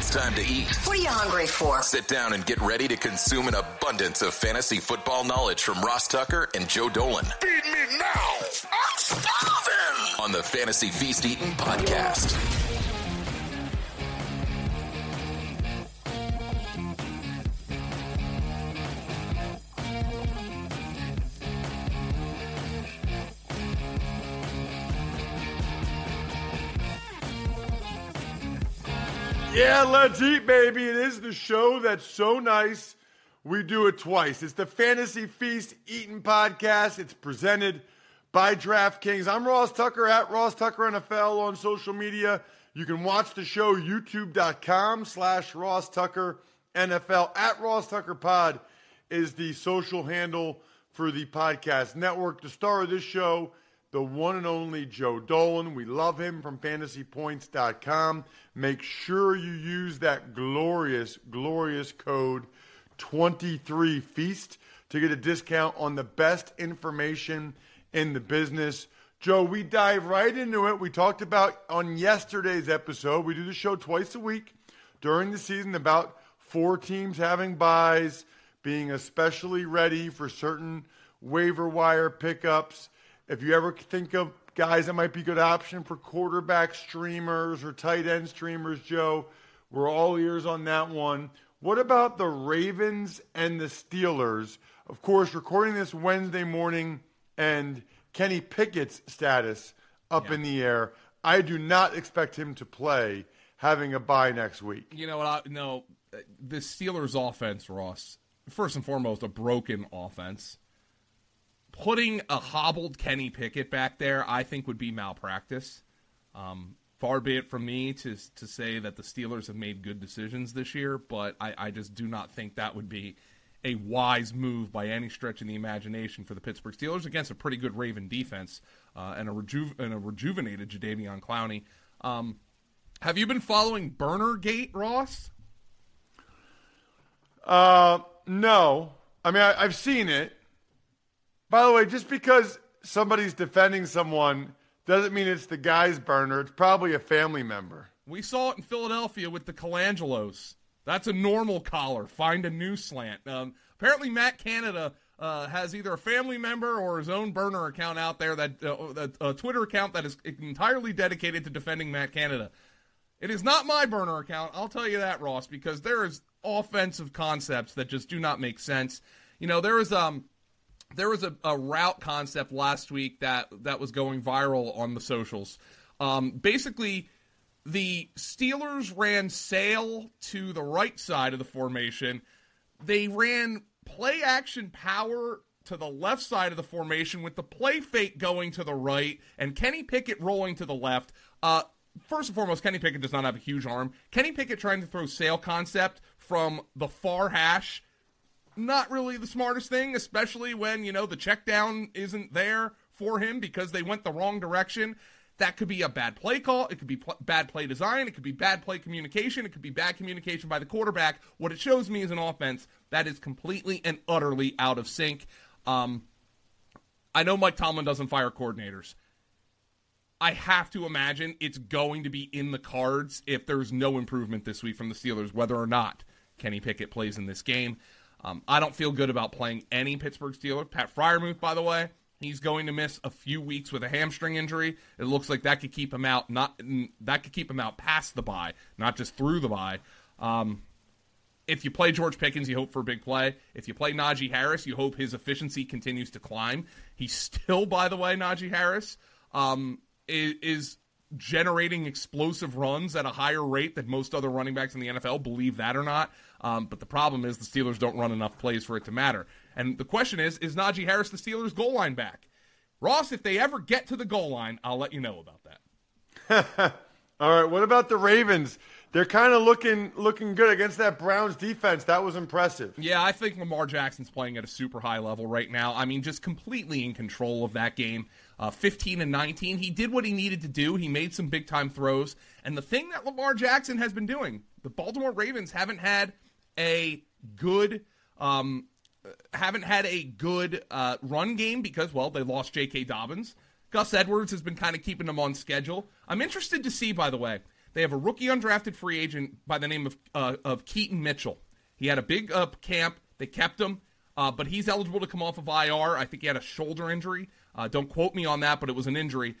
It's time to eat. What are you hungry for? Sit down and get ready to consume an abundance of fantasy football knowledge from Ross Tucker and Joe Dolan. Feed me now. I'm starving. On the Fantasy Feast Eating Podcast. Yeah, let's eat, baby. It is the show that's so nice. We do it twice. It's the Fantasy Feast Eating Podcast. It's presented by DraftKings. I'm Ross Tucker at Ross Tucker NFL on social media. You can watch the show youtube.com slash Ross Tucker NFL. At Ross Tucker Pod is the social handle for the podcast network. The star of this show, the one and only Joe Dolan. We love him from fantasypoints.com. Make sure you use that glorious, glorious code 23feast to get a discount on the best information in the business. Joe, we dive right into it. We talked about on yesterday's episode, we do the show twice a week during the season about four teams having byes, being especially ready for certain waiver wire pickups. If you ever think of guys that might be a good option for quarterback streamers or tight end streamers, Joe, we're all ears on that one. What about the Ravens and the Steelers? Of course, recording this Wednesday morning and Kenny Pickett's status up Yeah. in the air. I do not expect him to play having a bye next week. You know what? I, no, uh, the Steelers' offense, Ross. First and foremost, a broken offense. Putting a hobbled Kenny Pickett back there, I think, would be malpractice. Um, far be it from me to to say that the Steelers have made good decisions this year, but I, I just do not think that would be a wise move by any stretch of the imagination for the Pittsburgh Steelers against a pretty good Raven defense uh, and a reju- and a rejuvenated Jadeveon Clowney. Um, have you been following Burner Gate, Ross? Uh, no. I mean, I, I've seen it. By the way, just because somebody's defending someone doesn't mean it's the guy's burner. It's probably a family member. We saw it in Philadelphia with the Colangelos. That's a normal collar. Find a new slant. Um, apparently, Matt Canada uh, has either a family member or his own burner account out there that uh, a Twitter account that is entirely dedicated to defending Matt Canada. It is not my burner account. I'll tell you that, Ross, because there is offensive concepts that just do not make sense. You know, there is um there was a, a route concept last week that that was going viral on the socials. Um, basically, the Steelers ran sail to the right side of the formation. They ran play action power to the left side of the formation with the play fake going to the right and Kenny Pickett rolling to the left. Uh, first and foremost, Kenny Pickett does not have a huge arm. Kenny Pickett trying to throw sail concept from the far hash not really the smartest thing, especially when, you know, the check down isn't there for him because they went the wrong direction. That could be a bad play call. It could be pl- bad play design. It could be bad play communication. It could be bad communication by the quarterback. What it shows me is an offense that is completely and utterly out of sync. Um, I know Mike Tomlin doesn't fire coordinators. I have to imagine it's going to be in the cards if there's no improvement this week from the Steelers, whether or not Kenny Pickett plays in this game. Um, I don't feel good about playing any Pittsburgh Steeler. Pat Freiermuth, by the way, he's going to miss a few weeks with a hamstring injury. It looks like that could keep him out. Not that could keep him out past the bye, not just through the bye. Um, if you play George Pickens, you hope for a big play. If you play Najee Harris, you hope his efficiency continues to climb. He's still, by the way, Najee Harris. Um, is, is generating explosive runs at a higher rate than most other running backs in the NFL, believe that or not. Um, but the problem is the Steelers don't run enough plays for it to matter. And the question is, is Najee Harris the Steelers' goal line back? Ross, if they ever get to the goal line, I'll let you know about that. All right, what about the Ravens? They're kind of looking looking good against that Browns defense. That was impressive. Yeah, I think Lamar Jackson's playing at a super high level right now. I mean, just completely in control of that game uh, 15 and 19. He did what he needed to do. He made some big time throws. And the thing that Lamar Jackson has been doing, the Baltimore Ravens haven't had a good. Um, haven't had a good uh, run game because, well, they lost J.K. Dobbins. Gus Edwards has been kind of keeping them on schedule. I'm interested to see, by the way, they have a rookie undrafted free agent by the name of uh, of Keaton Mitchell. He had a big uh, camp. They kept him, uh, but he's eligible to come off of IR. I think he had a shoulder injury. Uh, don't quote me on that, but it was an injury.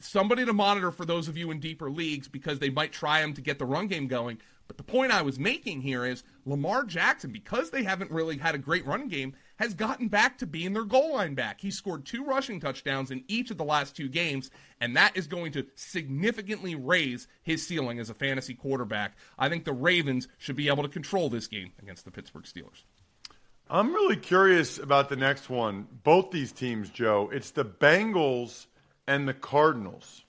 Somebody to monitor for those of you in deeper leagues because they might try him to get the run game going. But the point I was making here is Lamar Jackson, because they haven't really had a great run game, has gotten back to being their goal line back. He scored two rushing touchdowns in each of the last two games, and that is going to significantly raise his ceiling as a fantasy quarterback. I think the Ravens should be able to control this game against the Pittsburgh Steelers. I'm really curious about the next one. Both these teams, Joe. It's the Bengals and the Cardinals.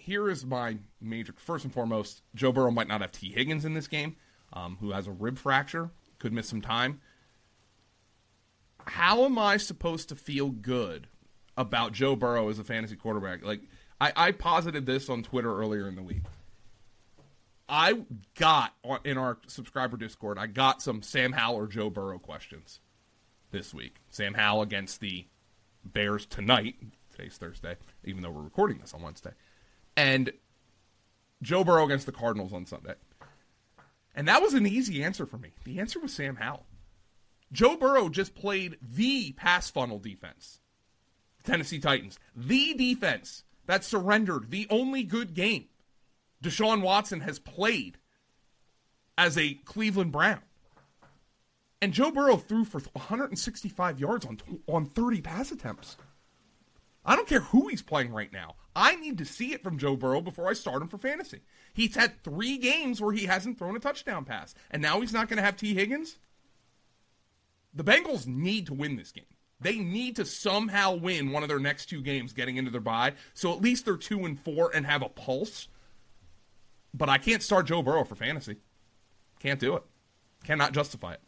Here is my major. First and foremost, Joe Burrow might not have Tee Higgins in this game, um, who has a rib fracture, could miss some time. How am I supposed to feel good about Joe Burrow as a fantasy quarterback? Like I, I posited this on Twitter earlier in the week. I got in our subscriber Discord, I got some Sam Howell or Joe Burrow questions this week. Sam Howell against the Bears tonight. Today's Thursday, even though we're recording this on Wednesday. And Joe Burrow against the Cardinals on Sunday. And that was an easy answer for me. The answer was Sam Howell. Joe Burrow just played the pass funnel defense. The Tennessee Titans. The defense that surrendered the only good game Deshaun Watson has played as a Cleveland Brown. And Joe Burrow threw for 165 yards on on 30 pass attempts. I don't care who he's playing right now. I need to see it from Joe Burrow before I start him for fantasy. He's had three games where he hasn't thrown a touchdown pass, and now he's not going to have Tee Higgins. The Bengals need to win this game. They need to somehow win one of their next two games getting into their bye, so at least they're two and four and have a pulse but I can't start Joe Burrow for fantasy. Can't do it. Cannot justify it.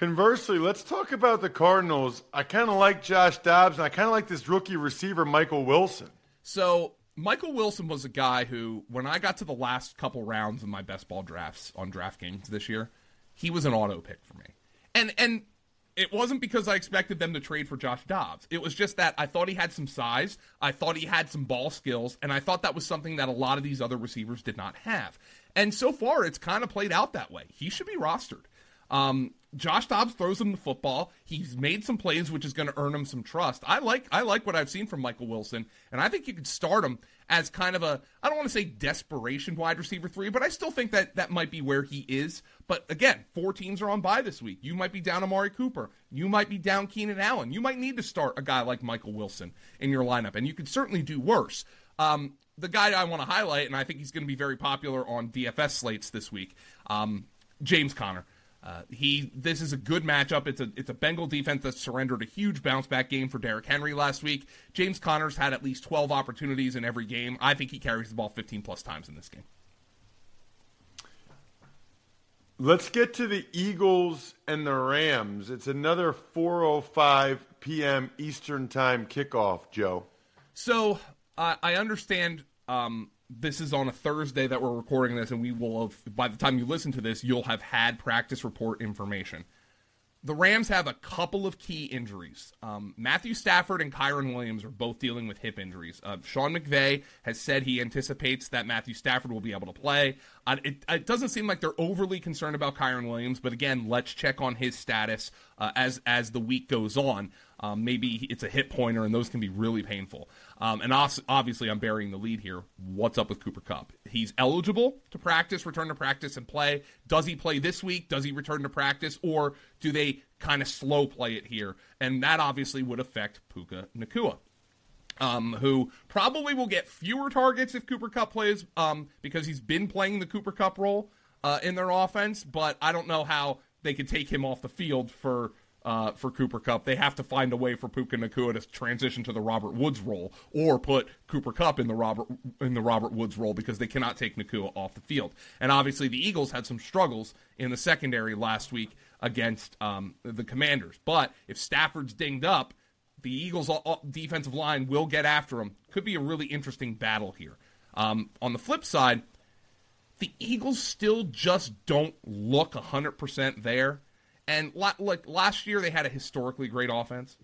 Conversely, let's talk about the Cardinals. I kind of like Josh Dobbs, and I kind of like this rookie receiver, Michael Wilson. So, Michael Wilson was a guy who, when I got to the last couple rounds of my best ball drafts on DraftKings this year, he was an auto pick for me. And and it wasn't because I expected them to trade for Josh Dobbs. It was just that I thought he had some size, I thought he had some ball skills, and I thought that was something that a lot of these other receivers did not have. And so far, it's kind of played out that way. He should be rostered. Um, Josh Dobbs throws him the football. He's made some plays, which is going to earn him some trust. I like I like what I've seen from Michael Wilson, and I think you could start him as kind of a I don't want to say desperation wide receiver three, but I still think that that might be where he is. But again, four teams are on bye this week. You might be down Amari Cooper. You might be down Keenan Allen. You might need to start a guy like Michael Wilson in your lineup, and you could certainly do worse. Um, the guy I want to highlight, and I think he's going to be very popular on DFS slates this week, um, James Conner. Uh, he this is a good matchup. It's a it's a Bengal defense that surrendered a huge bounce back game for Derrick Henry last week. James Conner's had at least 12 opportunities in every game. I think he carries the ball 15 plus times in this game. Let's get to the Eagles and the Rams. It's another 4:05 p.m. Eastern Time kickoff, Joe. So uh, I understand um, this is on a Thursday that we're recording this, and we will have, by the time you listen to this, you'll have had practice report information. the Rams have a couple of key injuries. Um, Matthew Stafford and Kyren Williams are both dealing with hip injuries. Uh, Sean McVay has said he anticipates that Matthew Stafford will be able to play. Uh, it, it, doesn't seem like they're overly concerned about Kyren Williams, but again, let's check on his status uh, as as the week goes on. Um, maybe it's a hip pointer, and those can be really painful. Um, and obviously, I'm burying the lead here. What's up with Cooper Kupp? He's eligible to practice, return to practice, and play. Does he play this week? Does he return to practice, or do they kind of slow play it here? And that obviously would affect Puka Nacua. Um, who probably will get fewer targets if Cooper Kupp plays um, because he's been playing the Cooper Kupp role uh, in their offense. But I don't know how they could take him off the field for uh, for Cooper Kupp. They have to find a way for Puka Nacua to transition to the Robert Woods role, or put Cooper Kupp in the Robert in the Robert Woods role because they cannot take Nacua off the field. And obviously, the Eagles had some struggles in the secondary last week against um, the Commanders. But if Stafford's dinged up, the Eagles' defensive line will get after him. Could be a really interesting battle here. Um, on the flip side, the Eagles still just don't look 100% there. And like last year, they had a historically great offense.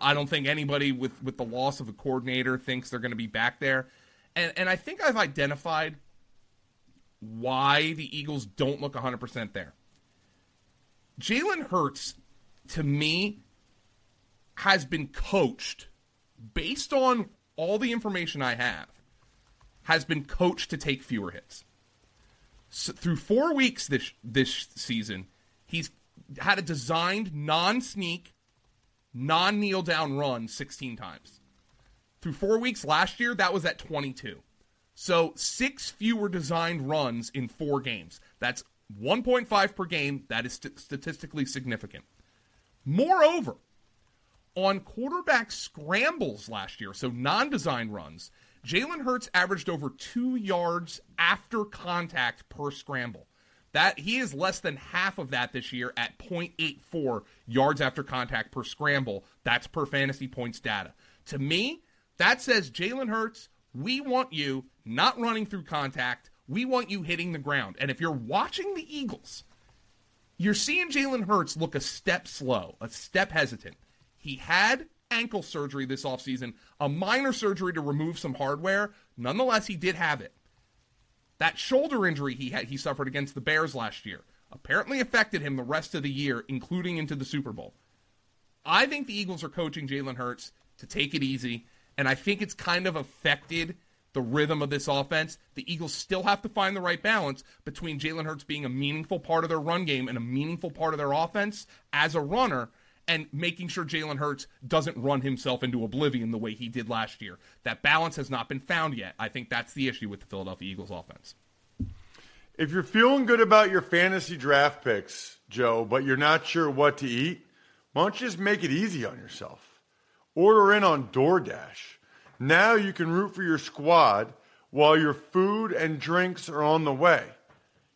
I don't think anybody with, with the loss of a coordinator thinks they're going to be back there. And, and I think I've identified why the Eagles don't look 100% there. Jalen Hurts, to me, has been coached based on all the information I have, has been coached to take fewer hits. So through four weeks this this season, he's had a designed non sneak, non kneel down run 16 times. Through four weeks last year, that was at 22. So six fewer designed runs in four games. That's 1.5 per game. That is st- statistically significant. Moreover, on quarterback scrambles last year, so non designed runs, Jalen Hurts averaged over two yards after contact per scramble. That he is less than half of that this year at 0.84 yards after contact per scramble. That's per fantasy points data. To me, that says Jalen Hurts, we want you not running through contact. We want you hitting the ground. And if you're watching the Eagles, you're seeing Jalen Hurts look a step slow, a step hesitant. He had ankle surgery this offseason, a minor surgery to remove some hardware. Nonetheless, he did have it. That shoulder injury he had he suffered against the Bears last year apparently affected him the rest of the year, including into the Super Bowl. I think the Eagles are coaching Jalen Hurts to take it easy, and I think it's kind of affected the rhythm of this offense. The Eagles still have to find the right balance between Jalen Hurts being a meaningful part of their run game and a meaningful part of their offense as a runner and making sure Jalen Hurts doesn't run himself into oblivion the way he did last year. That balance has not been found yet. I think that's the issue with the Philadelphia Eagles offense. If you're feeling good about your fantasy draft picks, Joe, but you're not sure what to eat, why don't you just make it easy on yourself? Order in on DoorDash. Now you can root for your squad while your food and drinks are on the way.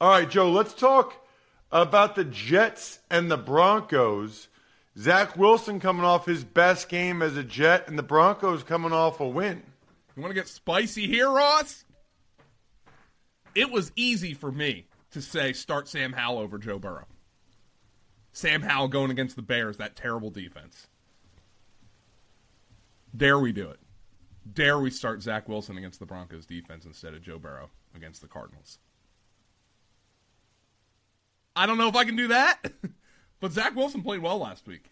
All right, Joe, let's talk about the Jets and the Broncos. Zach Wilson coming off his best game as a Jet, and the Broncos coming off a win. You want to get spicy here, Ross? It was easy for me to say start Sam Howell over Joe Burrow. Sam Howell going against the Bears, that terrible defense. Dare we do it? Dare we start Zach Wilson against the Broncos defense instead of Joe Burrow against the Cardinals? I don't know if I can do that, but Zach Wilson played well last week,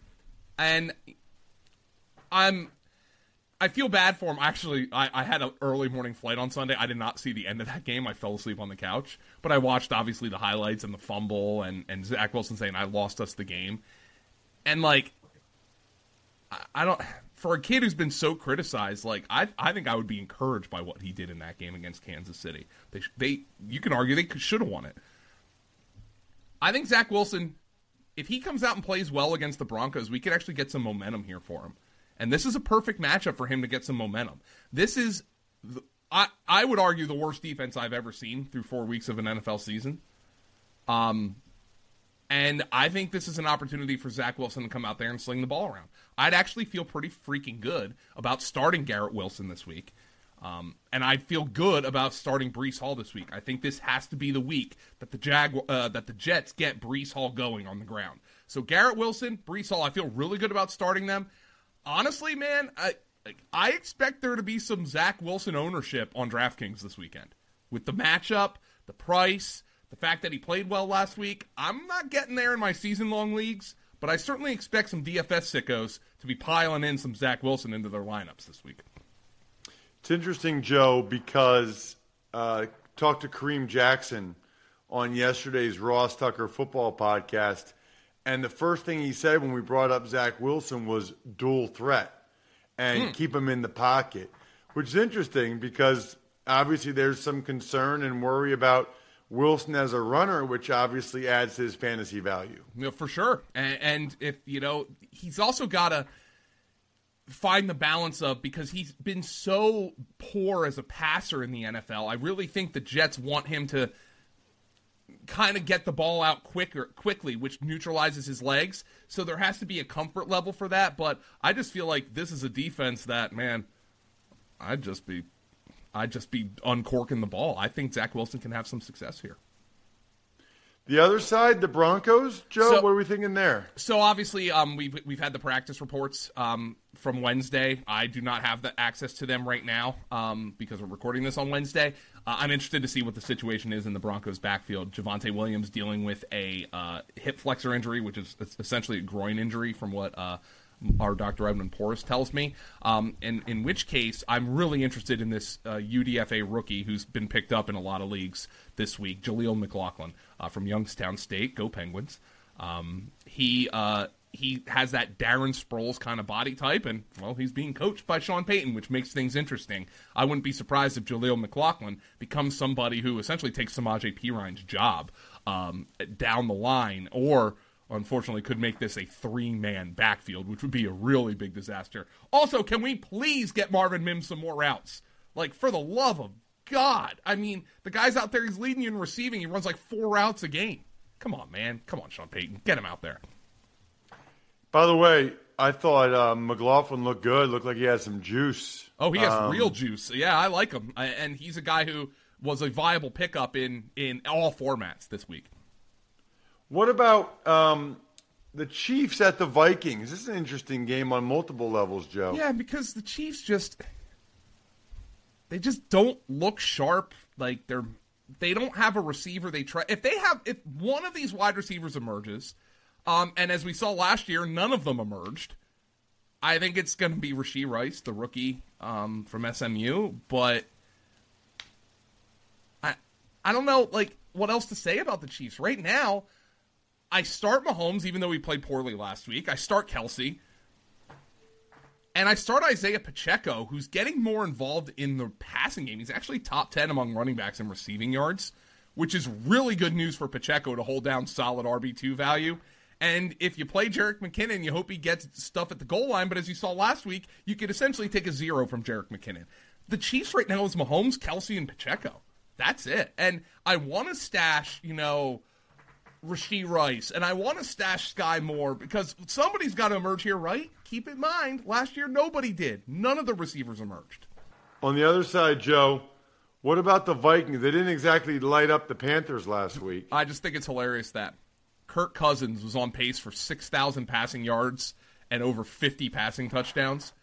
and I'm. I feel bad for him. Actually, I, I had an early morning flight on Sunday. I did not see the end of that game. I fell asleep on the couch, but I watched obviously the highlights and the fumble and and Zach Wilson saying I lost us the game, and like, I, I don't for a kid who's been so criticized, like I, I think I would be encouraged by what he did in that game against Kansas City. They, they, you can argue they should have won it. I think Zach Wilson, if he comes out and plays well against the Broncos, we could actually get some momentum here for him. And this is a perfect matchup for him to get some momentum. This is, the, I, I would argue, the worst defense I've ever seen through four weeks of an NFL season. Um, and I think this is an opportunity for Zach Wilson to come out there and sling the ball around. I'd actually feel pretty freaking good about starting Garrett Wilson this week. Um, and I feel good about starting Breece Hall this week. I think this has to be the week that the Jag uh, that the Jets get Breece Hall going on the ground. So Garrett Wilson, Breece Hall, I feel really good about starting them. Honestly, man, I I expect there to be some Zach Wilson ownership on DraftKings this weekend with the matchup, the price, the fact that he played well last week. I'm not getting there in my season long leagues, but I certainly expect some DFS sickos to be piling in some Zach Wilson into their lineups this week. It's interesting, Joe, because uh, talked to Kareem Jackson on yesterday's Ross Tucker football podcast, and the first thing he said when we brought up Zach Wilson was dual threat and mm. keep him in the pocket, which is interesting because obviously there's some concern and worry about Wilson as a runner, which obviously adds to his fantasy value. Yeah, for sure. And, and if you know, he's also got to find the balance of because he's been so poor as a passer in the NFL. I really think the Jets want him to kind of get the ball out quicker quickly which neutralizes his legs. So there has to be a comfort level for that but i just feel like this is a defense that man i'd just be i'd just be uncorking the ball. I think zach wilson can have some success here the other side, the Broncos, Joe. So, what are we thinking there? So obviously, um, we've we've had the practice reports um, from Wednesday. I do not have the access to them right now um, because we're recording this on Wednesday. Uh, I'm interested to see what the situation is in the Broncos' backfield. Javonte Williams dealing with a uh, hip flexor injury, which is essentially a groin injury, from what uh, our Dr. Edwin Porras tells me. Um, and in which case, I'm really interested in this uh, UDFA rookie who's been picked up in a lot of leagues this week, Jaleel McLaughlin uh, from Youngstown State. Go Penguins! Um, he uh, he has that Darren Sproles kind of body type, and well, he's being coached by Sean Payton, which makes things interesting. I wouldn't be surprised if Jaleel McLaughlin becomes somebody who essentially takes Samaje Perine's job um, down the line, or unfortunately could make this a three man backfield, which would be a really big disaster. Also, can we please get Marvin Mims some more routes? Like, for the love of God. I mean, the guy's out there, he's leading you in receiving. He runs like four routes a game. Come on, man. Come on, Sean Payton. Get him out there. By the way, I thought uh, McLaughlin looked good. Looked like he had some juice. Oh, he has um, real juice. Yeah, I like him. And he's a guy who was a viable pickup in, in all formats this week. What about um, the Chiefs at the Vikings? This is an interesting game on multiple levels, Joe. Yeah, because the Chiefs just they just don't look sharp. Like they're they don't have a receiver they try. If they have if one of these wide receivers emerges, um, and as we saw last year, none of them emerged. I think it's going to be Rashee Rice, the rookie um, from SMU, but I I don't know like what else to say about the Chiefs right now. I start Mahomes, even though he played poorly last week. I start Kelce. And I start Isaiah Pacheco, who's getting more involved in the passing game. He's actually top 10 among running backs in receiving yards, which is really good news for Pacheco to hold down solid RB2 value. And if you play Jerick McKinnon, you hope he gets stuff at the goal line. But as you saw last week, you could essentially take a zero from Jerick McKinnon. The Chiefs right now is Mahomes, Kelce, and Pacheco. That's it. And I want to stash, you know, Rashee Rice, and I want to stash Skyy Moore because somebody's got to emerge here, right? Keep in mind, last year nobody did. None of the receivers emerged. On the other side, Joe, what about the Vikings? They didn't exactly light up the Panthers last week. I just think it's hilarious that Kirk Cousins was on pace for 6,000 passing yards and over 50 passing touchdowns.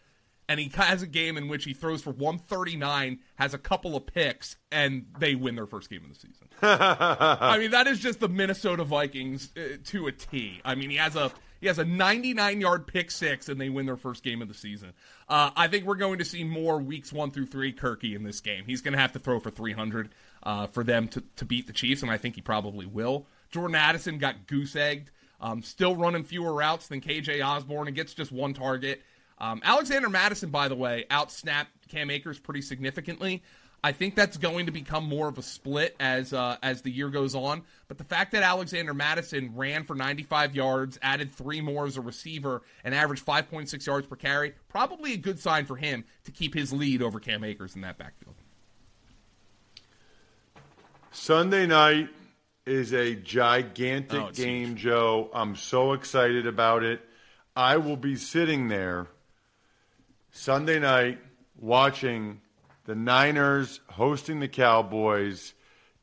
And he has a game in which he throws for 139, has a couple of picks, and they win their first game of the season. I mean, that is just the Minnesota Vikings uh, to a T. I mean, he has a he has a 99 yard pick six, and they win their first game of the season. Uh, I think we're going to see more weeks one through three Kirky in this game. He's going to have to throw for 300 uh, for them to, to beat the Chiefs, and I think he probably will. Jordan Addison got goose egged, um, still running fewer routes than KJ Osborn and gets just one target. Um, Alexander Mattison, by the way, outsnapped Cam Akers pretty significantly. I think that's going to become more of a split as uh, as the year goes on. But the fact that Alexander Mattison ran for 95 yards, added three more as a receiver, and averaged 5.6 yards per carry, probably a good sign for him to keep his lead over Cam Akers in that backfield. Sunday night is a gigantic Oh, game, huge. Joe. I'm so excited about it. I will be sitting there Sunday night watching the Niners hosting the Cowboys,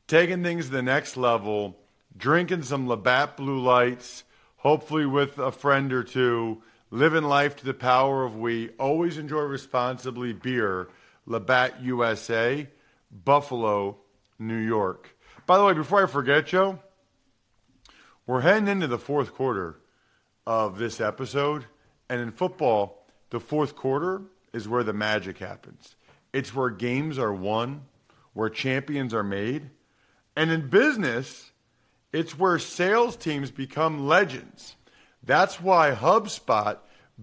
taking things to the next level, drinking some Labatt Blue Lights, hopefully with a friend or two, living life to the power of we. Always enjoy responsibly beer, Labatt USA, Buffalo, New York. By the way, before I forget, Joe, we're heading into the fourth quarter of this episode. And in football, the fourth quarter is where the magic happens. It's where games are won, where champions are made. And in business, it's where sales teams become legends. That's why HubSpot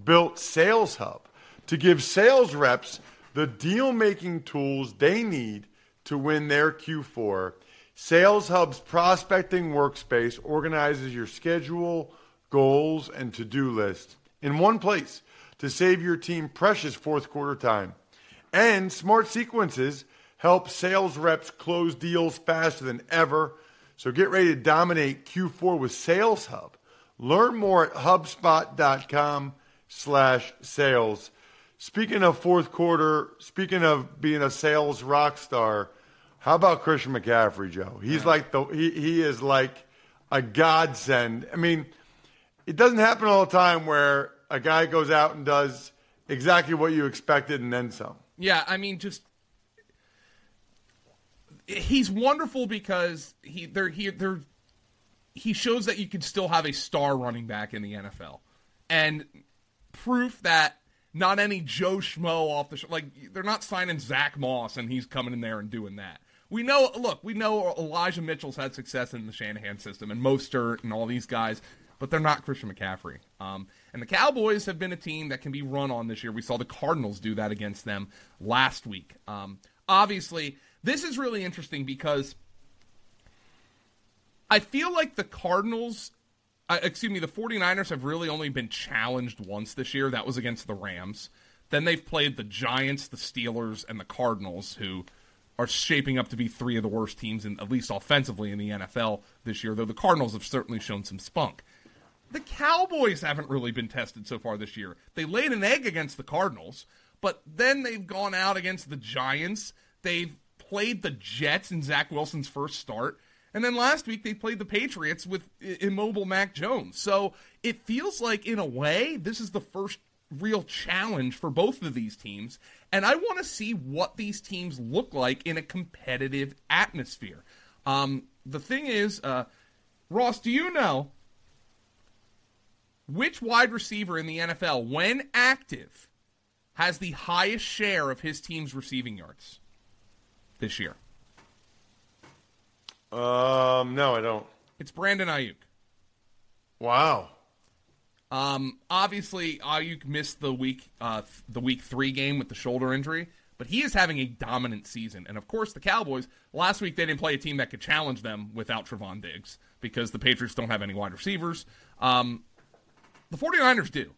built Sales Hub to give sales reps the deal making tools they need to win their Q4. Sales Hub's prospecting workspace organizes your schedule, goals, and to do list in one place to save your team precious fourth quarter time. And smart sequences help sales reps close deals faster than ever. So get ready to dominate Q4 with Sales Hub. Learn more at HubSpot.com slash sales. Speaking of fourth quarter, speaking of being a sales rock star, how about Christian McCaffrey, Joe? He's like the he, he is like a godsend. I mean, it doesn't happen all the time where a guy goes out and does exactly what you expected and then some. Yeah, I mean, just he's wonderful because he there he he shows that you can still have a star running back in the NFL, and proof that not any Joe Schmo off the sh- like they're not signing Zach Moss and he's coming in there and doing that. We know, look, we know Elijah Mitchell's had success in the Shanahan system and Mostert and all these guys, but they're not Christian McCaffrey. Um, and the Cowboys have been a team that can be run on this year. We saw the Cardinals do that against them last week. Um, obviously, this is really interesting because I feel like the Cardinals, uh, excuse me, the 49ers have really only been challenged once this year. That was against the Rams. Then they've played the Giants, the Steelers, and the Cardinals, who are shaping up to be three of the worst teams, in, at least offensively, in the NFL this year, though the Cardinals have certainly shown some spunk. The Cowboys haven't really been tested so far this year. They laid an egg against the Cardinals, but then they've gone out against the Giants. They've played the Jets in Zach Wilson's first start. And then last week they played the Patriots with immobile Mac Jones. So it feels like, in a way, this is the first real challenge for both of these teams. And I want to see what these teams look like in a competitive atmosphere. Um, the thing is, uh, Ross, do you know which wide receiver in the NFL, when active, has the highest share of his team's receiving yards this year? Um, no, I don't. It's Brandon Aiyuk. Wow. Um, obviously, Aiyuk missed the week uh, th- the week three game with the shoulder injury, but he is having a dominant season. And of course, the Cowboys last week they didn't play a team that could challenge them without Trevon Diggs because the Patriots don't have any wide receivers. Um, the 49ers do.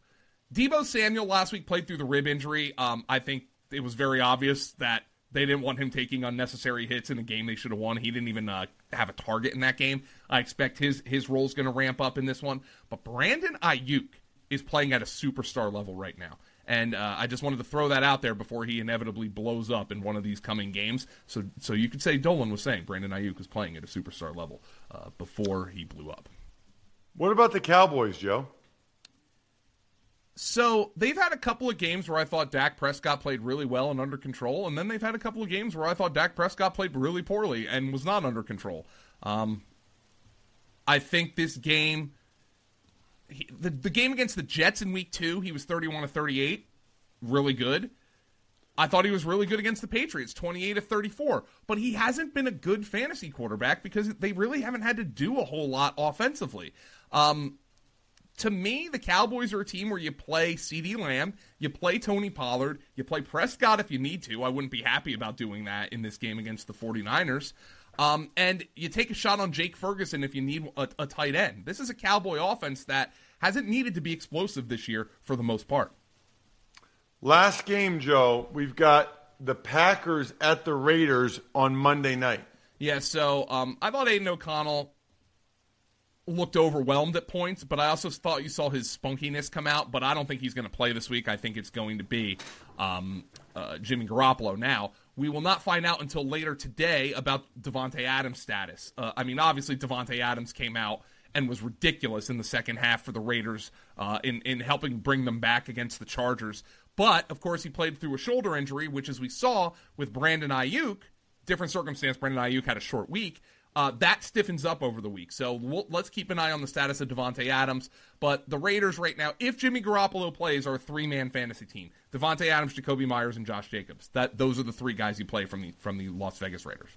Deebo Samuel last week played through the rib injury. Um, I think it was very obvious that they didn't want him taking unnecessary hits in a game they should have won. He didn't even uh, have a target in that game. I expect his his role is going to ramp up in this one. But Brandon Aiyuk is playing at a superstar level right now. And uh, I just wanted to throw that out there before he inevitably blows up in one of these coming games. So, so you could say Dolan was saying Brandon Aiyuk was playing at a superstar level uh, before he blew up. What about the Cowboys, Joe? So they've had a couple of games where I thought Dak Prescott played really well and under control, and then they've had a couple of games where I thought Dak Prescott played really poorly and was not under control. Um, I think this game, he, the the game against the Jets in Week Two, he was thirty-one to thirty-eight, really good. I thought he was really good against the Patriots, 28 to 34. But he hasn't been a good fantasy quarterback because they really haven't had to do a whole lot offensively. Um, to me, the Cowboys are a team where you play CeeDee Lamb, you play Tony Pollard, you play Prescott if you need to. I wouldn't be happy about doing that in this game against the 49ers. Um, and you take a shot on Jake Ferguson if you need a, a tight end. This is a Cowboy offense that hasn't needed to be explosive this year for the most part. Last game, Joe, we've got the Packers at the Raiders on Monday night. Yeah, so um, I thought Aidan O'Connell looked overwhelmed at points, but I also thought you saw his spunkiness come out. But I don't think he's going to play this week. I think it's going to be um, uh, Jimmy Garoppolo. Now, we will not find out until later today about Davante Adams' status. Uh, I mean, obviously, Davante Adams came out and was ridiculous in the second half for the Raiders uh, in in helping bring them back against the Chargers. But of course, he played through a shoulder injury, which, as we saw with Brandon Aiyuk, different circumstance. Brandon Aiyuk had a short week. Uh, that stiffens up over the week. So we'll, let's keep an eye on the status of Davante Adams. But the Raiders right now, if Jimmy Garoppolo plays, are a three-man fantasy team: Davante Adams, Jakobi Meyers, and Josh Jacobs. That those are the three guys you play from the from the Las Vegas Raiders.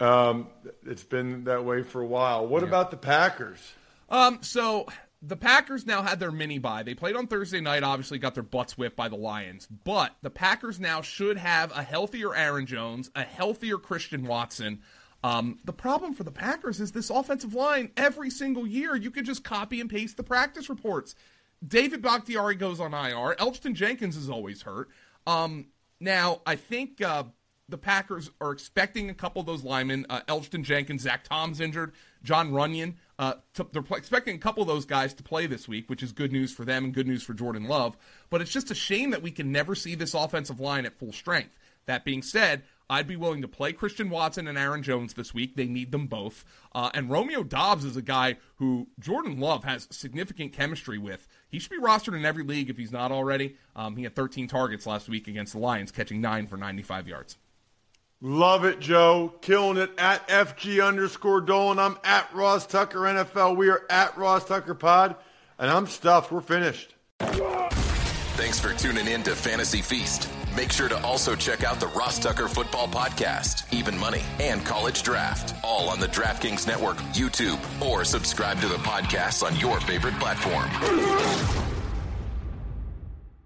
Um, it's been that way for a while. What yeah. about the Packers? Um, so the Packers now had their mini bye. They played on Thursday night, obviously got their butts whipped by the Lions. But the Packers now should have a healthier Aaron Jones, a healthier Christian Watson. Um, the problem for the Packers is this offensive line. Every single year, you could just copy and paste the practice reports. David Bakhtiari goes on IR. Elgton Jenkins is always hurt. Um, now, I think uh, the Packers are expecting a couple of those linemen. Uh, Elgton Jenkins, Zach Tom's injured, Jon Runyan. Uh, to, they're expecting a couple of those guys to play this week, which is good news for them and good news for Jordan Love. But it's just a shame that we can never see this offensive line at full strength. That being said, I'd be willing to play Christian Watson and Aaron Jones this week. They need them both. Uh, and Romeo Doubs is a guy who Jordan Love has significant chemistry with. He should be rostered in every league if he's not already. Um, he had 13 targets last week against the Lions, catching nine for 95 yards. Love it, Joe. Killing it at FG underscore Dolan. I'm at Ross Tucker NFL. We are at Ross Tucker Pod. And I'm stuffed. We're finished. Thanks for tuning in to Fantasy Feast. Make sure to also check out the Ross Tucker Football Podcast, Even Money, and College Draft, all on the DraftKings Network, YouTube, or subscribe to the podcast on your favorite platform.